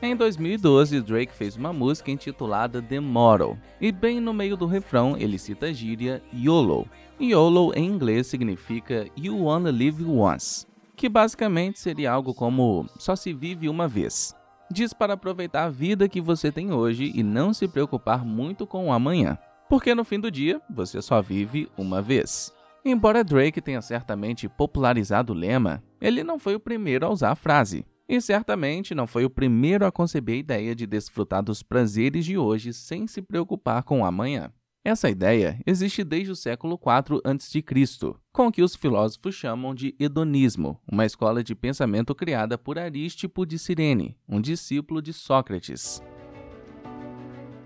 Em 2012, Drake fez uma música intitulada The Model, e bem no meio do refrão ele cita a gíria YOLO. YOLO em inglês significa You Wanna Live Once, que basicamente seria algo como só se vive uma vez. Diz para aproveitar a vida que você tem hoje e não se preocupar muito com o amanhã, porque no fim do dia você só vive uma vez. Embora Drake tenha certamente popularizado o lema, ele não foi o primeiro a usar a frase. E certamente não foi o primeiro a conceber a ideia de desfrutar dos prazeres de hoje sem se preocupar com amanhã. Essa ideia existe desde o século IV a.C., com o que os filósofos chamam de hedonismo, uma escola de pensamento criada por Arístipo de Cirene, um discípulo de Sócrates.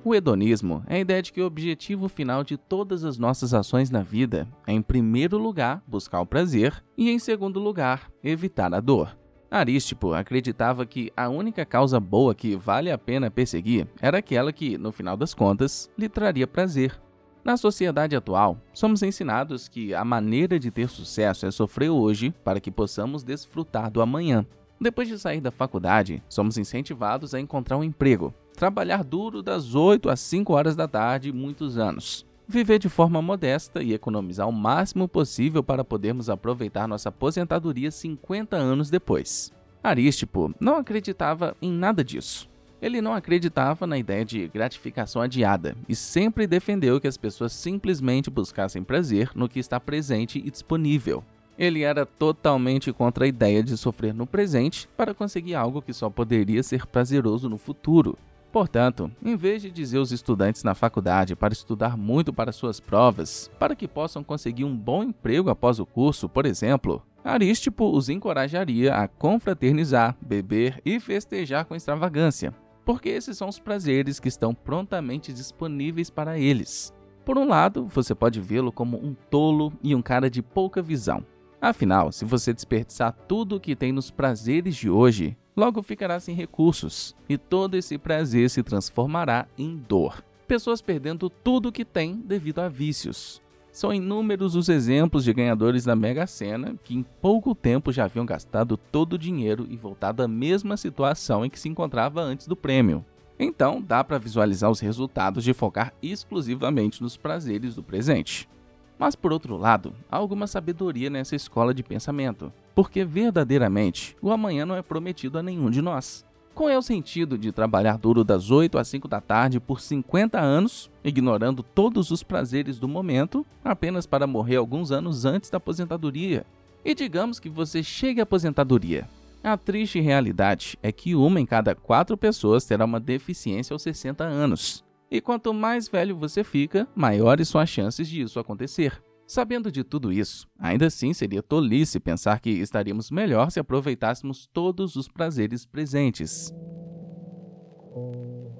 O hedonismo é a ideia de que o objetivo final de todas as nossas ações na vida é, em primeiro lugar, buscar o prazer e, em segundo lugar, evitar a dor. Arístipo acreditava que a única causa boa que vale a pena perseguir era aquela que, no final das contas, lhe traria prazer. Na sociedade atual, somos ensinados que a maneira de ter sucesso é sofrer hoje para que possamos desfrutar do amanhã. Depois de sair da faculdade, somos incentivados a encontrar um emprego, trabalhar duro das 8 às 5 horas da tarde muitos anos, viver de forma modesta e economizar o máximo possível para podermos aproveitar nossa aposentadoria 50 anos depois. Arístipo não acreditava em nada disso. Ele não acreditava na ideia de gratificação adiada e sempre defendeu que as pessoas simplesmente buscassem prazer no que está presente e disponível. Ele era totalmente contra a ideia de sofrer no presente para conseguir algo que só poderia ser prazeroso no futuro. Portanto, em vez de dizer aos estudantes na faculdade para estudar muito para suas provas, para que possam conseguir um bom emprego após o curso, por exemplo, Arístipo os encorajaria a confraternizar, beber e festejar com extravagância, porque esses são os prazeres que estão prontamente disponíveis para eles. Por um lado, você pode vê-lo como um tolo e um cara de pouca visão. Afinal, se você desperdiçar tudo o que tem nos prazeres de hoje, logo ficará sem recursos e todo esse prazer se transformará em dor. Pessoas perdendo tudo o que têm devido a vícios. São inúmeros os exemplos de ganhadores da Mega Sena que em pouco tempo já haviam gastado todo o dinheiro e voltado à mesma situação em que se encontrava antes do prêmio. Então, dá para visualizar os resultados de focar exclusivamente nos prazeres do presente. Mas por outro lado, há alguma sabedoria nessa escola de pensamento, porque verdadeiramente o amanhã não é prometido a nenhum de nós. Qual é o sentido de trabalhar duro das 8 às 5 da tarde por 50 anos, ignorando todos os prazeres do momento, apenas para morrer alguns anos antes da aposentadoria? E digamos que você chegue à aposentadoria. A triste realidade é que uma em cada quatro pessoas terá uma deficiência aos 60 anos. E quanto mais velho você fica, maiores são as chances de isso acontecer. Sabendo de tudo isso, ainda assim seria tolice pensar que estaríamos melhor se aproveitássemos todos os prazeres presentes.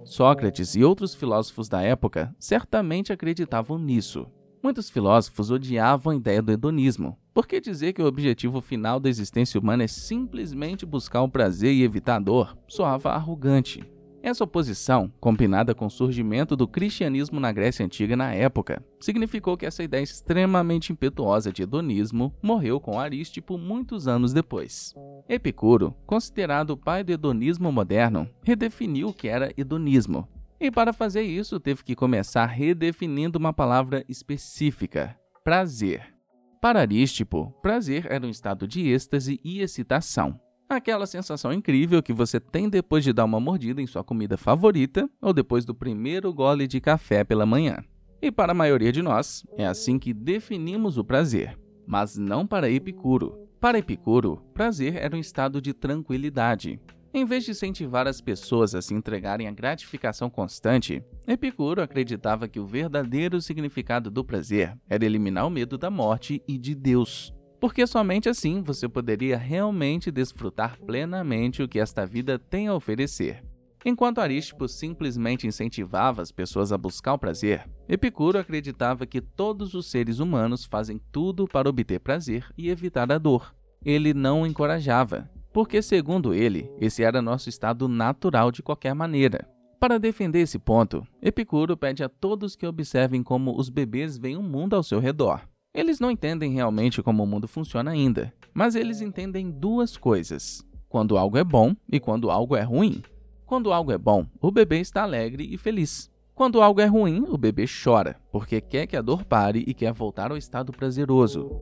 Sócrates e outros filósofos da época certamente acreditavam nisso. Muitos filósofos odiavam a ideia do hedonismo, porque dizer que o objetivo final da existência humana é simplesmente buscar o prazer e evitar a dor soava arrogante. Essa oposição, combinada com o surgimento do cristianismo na Grécia Antiga na época, significou que essa ideia extremamente impetuosa de hedonismo morreu com Arístipo muitos anos depois. Epicuro, considerado o pai do hedonismo moderno, redefiniu o que era hedonismo. E para fazer isso, teve que começar redefinindo uma palavra específica: prazer. Para Arístipo, prazer era um estado de êxtase e excitação Aquela sensação incrível que você tem depois de dar uma mordida em sua comida favorita ou depois do primeiro gole de café pela manhã. E para a maioria de nós, é assim que definimos o prazer, mas não para Epicuro. Para Epicuro, prazer era um estado de tranquilidade. Em vez de incentivar as pessoas a se entregarem à gratificação constante, Epicuro acreditava que o verdadeiro significado do prazer era eliminar o medo da morte e de Deus porque somente assim você poderia realmente desfrutar plenamente o que esta vida tem a oferecer. Enquanto Arístipo simplesmente incentivava as pessoas a buscar o prazer, Epicuro acreditava que todos os seres humanos fazem tudo para obter prazer e evitar a dor. Ele não o encorajava, porque, segundo ele, esse era nosso estado natural de qualquer maneira. Para defender esse ponto, Epicuro pede a todos que observem como os bebês veem o mundo ao seu redor. Eles não entendem realmente como o mundo funciona ainda, mas eles entendem duas coisas: quando algo é bom e quando algo é ruim. Quando algo é bom, o bebê está alegre e feliz. Quando algo é ruim, o bebê chora, porque quer que a dor pare e quer voltar ao estado prazeroso.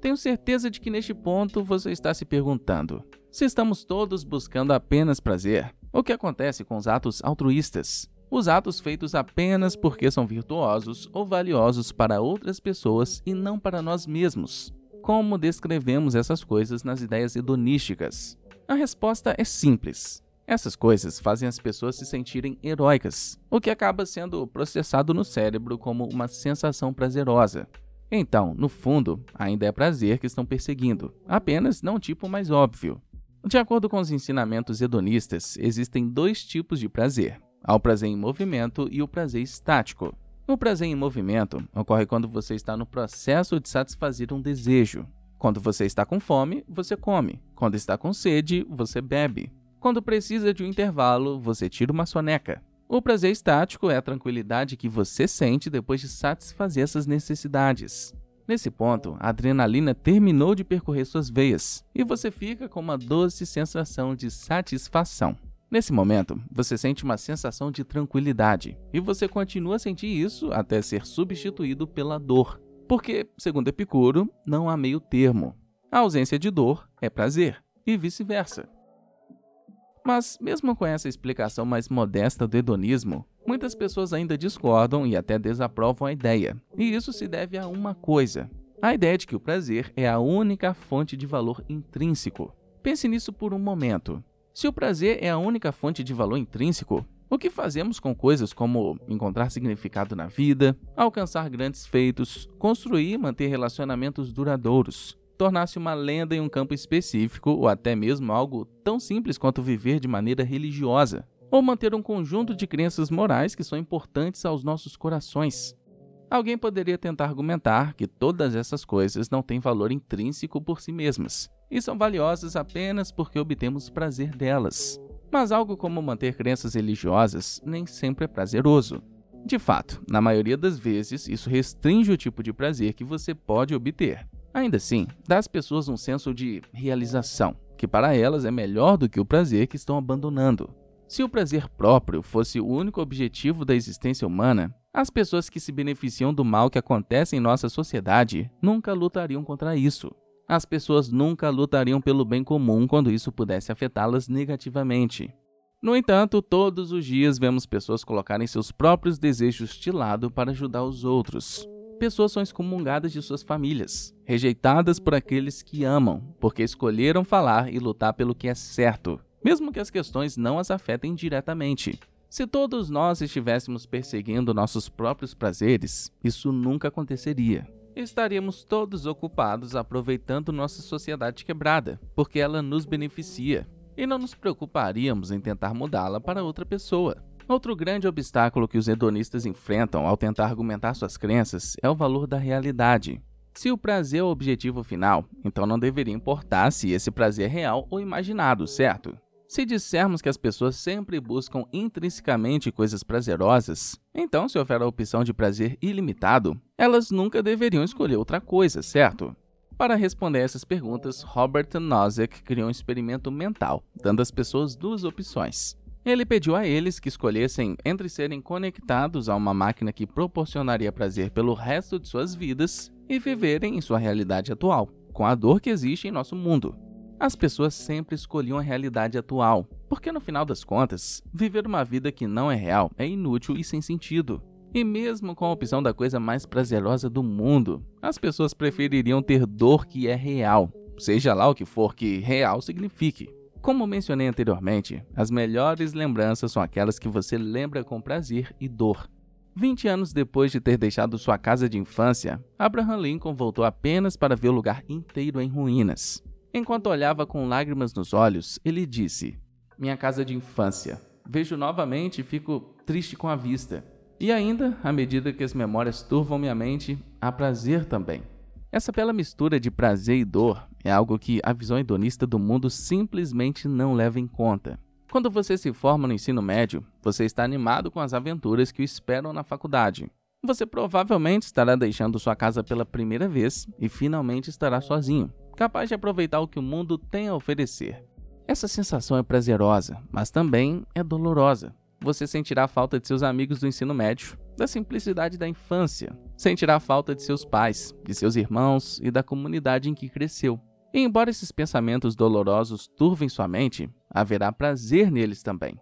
Tenho certeza de que neste ponto você está se perguntando: se estamos todos buscando apenas prazer, o que acontece com os atos altruístas? Os atos feitos apenas porque são virtuosos ou valiosos para outras pessoas e não para nós mesmos. Como descrevemos essas coisas nas ideias hedonísticas? A resposta é simples. Essas coisas fazem as pessoas se sentirem heróicas, o que acaba sendo processado no cérebro como uma sensação prazerosa. Então, no fundo, ainda é prazer que estão perseguindo, apenas não tipo mais óbvio. De acordo com os ensinamentos hedonistas, existem dois tipos de prazer: ao prazer em movimento e o prazer estático. O prazer em movimento ocorre quando você está no processo de satisfazer um desejo. Quando você está com fome, você come. Quando está com sede, você bebe. Quando precisa de um intervalo, você tira uma soneca. O prazer estático é a tranquilidade que você sente depois de satisfazer essas necessidades. Nesse ponto, a adrenalina terminou de percorrer suas veias e você fica com uma doce sensação de satisfação. Nesse momento, você sente uma sensação de tranquilidade e você continua a sentir isso até ser substituído pela dor. Porque, segundo Epicuro, não há meio termo. A ausência de dor é prazer e vice-versa. Mas, mesmo com essa explicação mais modesta do hedonismo, muitas pessoas ainda discordam e até desaprovam a ideia. E isso se deve a uma coisa: a ideia de que o prazer é a única fonte de valor intrínseco. Pense nisso por um momento. Se o prazer é a única fonte de valor intrínseco, o que fazemos com coisas como encontrar significado na vida, alcançar grandes feitos, construir e manter relacionamentos duradouros, tornar-se uma lenda em um campo específico ou até mesmo algo tão simples quanto viver de maneira religiosa, ou manter um conjunto de crenças morais que são importantes aos nossos corações. Alguém poderia tentar argumentar que todas essas coisas não têm valor intrínseco por si mesmas, e são valiosas apenas porque obtemos prazer delas. Mas algo como manter crenças religiosas nem sempre é prazeroso. De fato, na maioria das vezes, isso restringe o tipo de prazer que você pode obter. Ainda assim, dá às pessoas um senso de realização, que para elas é melhor do que o prazer que estão abandonando. Se o prazer próprio fosse o único objetivo da existência humana, as pessoas que se beneficiam do mal que acontece em nossa sociedade nunca lutariam contra isso. As pessoas nunca lutariam pelo bem comum quando isso pudesse afetá-las negativamente. No entanto, todos os dias vemos pessoas colocarem seus próprios desejos de lado para ajudar os outros. Pessoas são excomungadas de suas famílias, rejeitadas por aqueles que amam, porque escolheram falar e lutar pelo que é certo, mesmo que as questões não as afetem diretamente. Se todos nós estivéssemos perseguindo nossos próprios prazeres, isso nunca aconteceria estaríamos todos ocupados aproveitando nossa sociedade quebrada, porque ela nos beneficia, e não nos preocuparíamos em tentar mudá-la para outra pessoa. Outro grande obstáculo que os hedonistas enfrentam ao tentar argumentar suas crenças é o valor da realidade. Se o prazer é o objetivo final, então não deveria importar se esse prazer é real ou imaginado, certo? Se dissermos que as pessoas sempre buscam intrinsecamente coisas prazerosas, então, se houver a opção de prazer ilimitado, elas nunca deveriam escolher outra coisa, certo? Para responder essas perguntas, Robert Nozick criou um experimento mental, dando às pessoas duas opções. Ele pediu a eles que escolhessem entre serem conectados a uma máquina que proporcionaria prazer pelo resto de suas vidas e viverem em sua realidade atual, com a dor que existe em nosso mundo. As pessoas sempre escolhiam a realidade atual, porque no final das contas, viver uma vida que não é real é inútil e sem sentido. E mesmo com a opção da coisa mais prazerosa do mundo, as pessoas prefeririam ter dor que é real, seja lá o que for que real signifique. Como mencionei anteriormente, as melhores lembranças são aquelas que você lembra com prazer e dor. 20 anos depois de ter deixado sua casa de infância, Abraham Lincoln voltou apenas para ver o lugar inteiro em ruínas. Enquanto olhava com lágrimas nos olhos, ele disse: Minha casa de infância. Vejo novamente e fico triste com a vista. E ainda, à medida que as memórias turvam minha mente, há prazer também. Essa bela mistura de prazer e dor é algo que a visão hedonista do mundo simplesmente não leva em conta. Quando você se forma no ensino médio, você está animado com as aventuras que o esperam na faculdade. Você provavelmente estará deixando sua casa pela primeira vez e finalmente estará sozinho, capaz de aproveitar o que o mundo tem a oferecer. Essa sensação é prazerosa, mas também é dolorosa. Você sentirá falta de seus amigos do ensino médio, da simplicidade da infância, sentirá falta de seus pais, de seus irmãos e da comunidade em que cresceu. E embora esses pensamentos dolorosos turvem sua mente, haverá prazer neles também.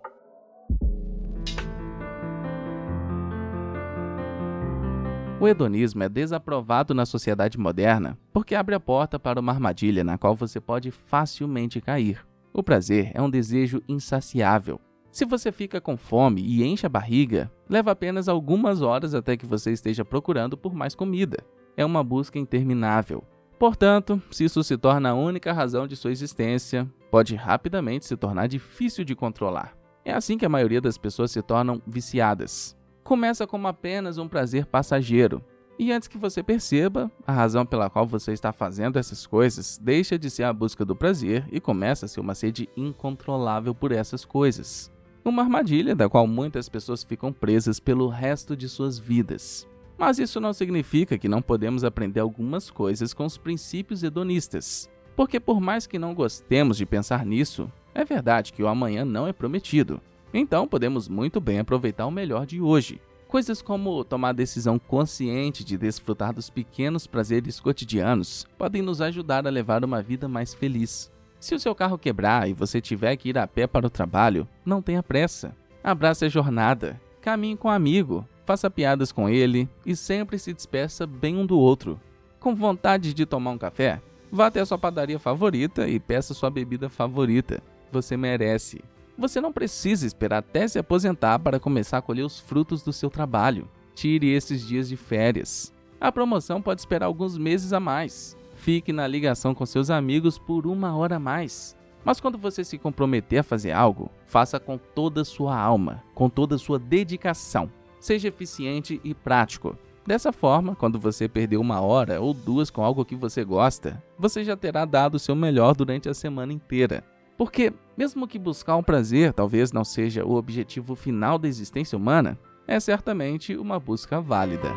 O hedonismo é desaprovado na sociedade moderna porque abre a porta para uma armadilha na qual você pode facilmente cair. O prazer é um desejo insaciável. Se você fica com fome e enche a barriga, leva apenas algumas horas até que você esteja procurando por mais comida. É uma busca interminável. Portanto, se isso se torna a única razão de sua existência, pode rapidamente se tornar difícil de controlar. É assim que a maioria das pessoas se tornam viciadas começa como apenas um prazer passageiro. E antes que você perceba, a razão pela qual você está fazendo essas coisas deixa de ser a busca do prazer e começa a ser uma sede incontrolável por essas coisas. Uma armadilha da qual muitas pessoas ficam presas pelo resto de suas vidas. Mas isso não significa que não podemos aprender algumas coisas com os princípios hedonistas. Porque, por mais que não gostemos de pensar nisso, é verdade que o amanhã não é prometido. Então podemos muito bem aproveitar o melhor de hoje. Coisas como tomar a decisão consciente de desfrutar dos pequenos prazeres cotidianos podem nos ajudar a levar uma vida mais feliz. Se o seu carro quebrar e você tiver que ir a pé para o trabalho, não tenha pressa. Abrace a jornada, caminhe com um amigo, faça piadas com ele e sempre se despeça bem um do outro. Com vontade de tomar um café? Vá até a sua padaria favorita e peça sua bebida favorita. Você merece. Você não precisa esperar até se aposentar para começar a colher os frutos do seu trabalho. Tire esses dias de férias. A promoção pode esperar alguns meses a mais. Fique na ligação com seus amigos por uma hora a mais. Mas quando você se comprometer a fazer algo, faça com toda a sua alma, com toda a sua dedicação. Seja eficiente e prático. Dessa forma, quando você perder uma hora ou duas com algo que você gosta, você já terá dado o seu melhor durante a semana inteira. Porque, mesmo que buscar um prazer talvez não seja o objetivo final da existência humana, é certamente uma busca válida.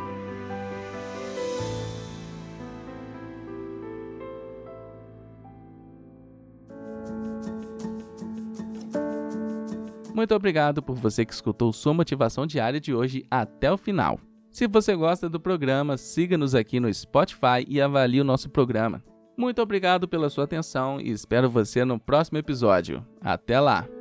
Muito obrigado por você que escutou sua motivação diária de hoje até o final. Se você gosta do programa, siga-nos aqui no Spotify e avalie o nosso programa. Muito obrigado pela sua atenção e espero você no próximo episódio. Até lá!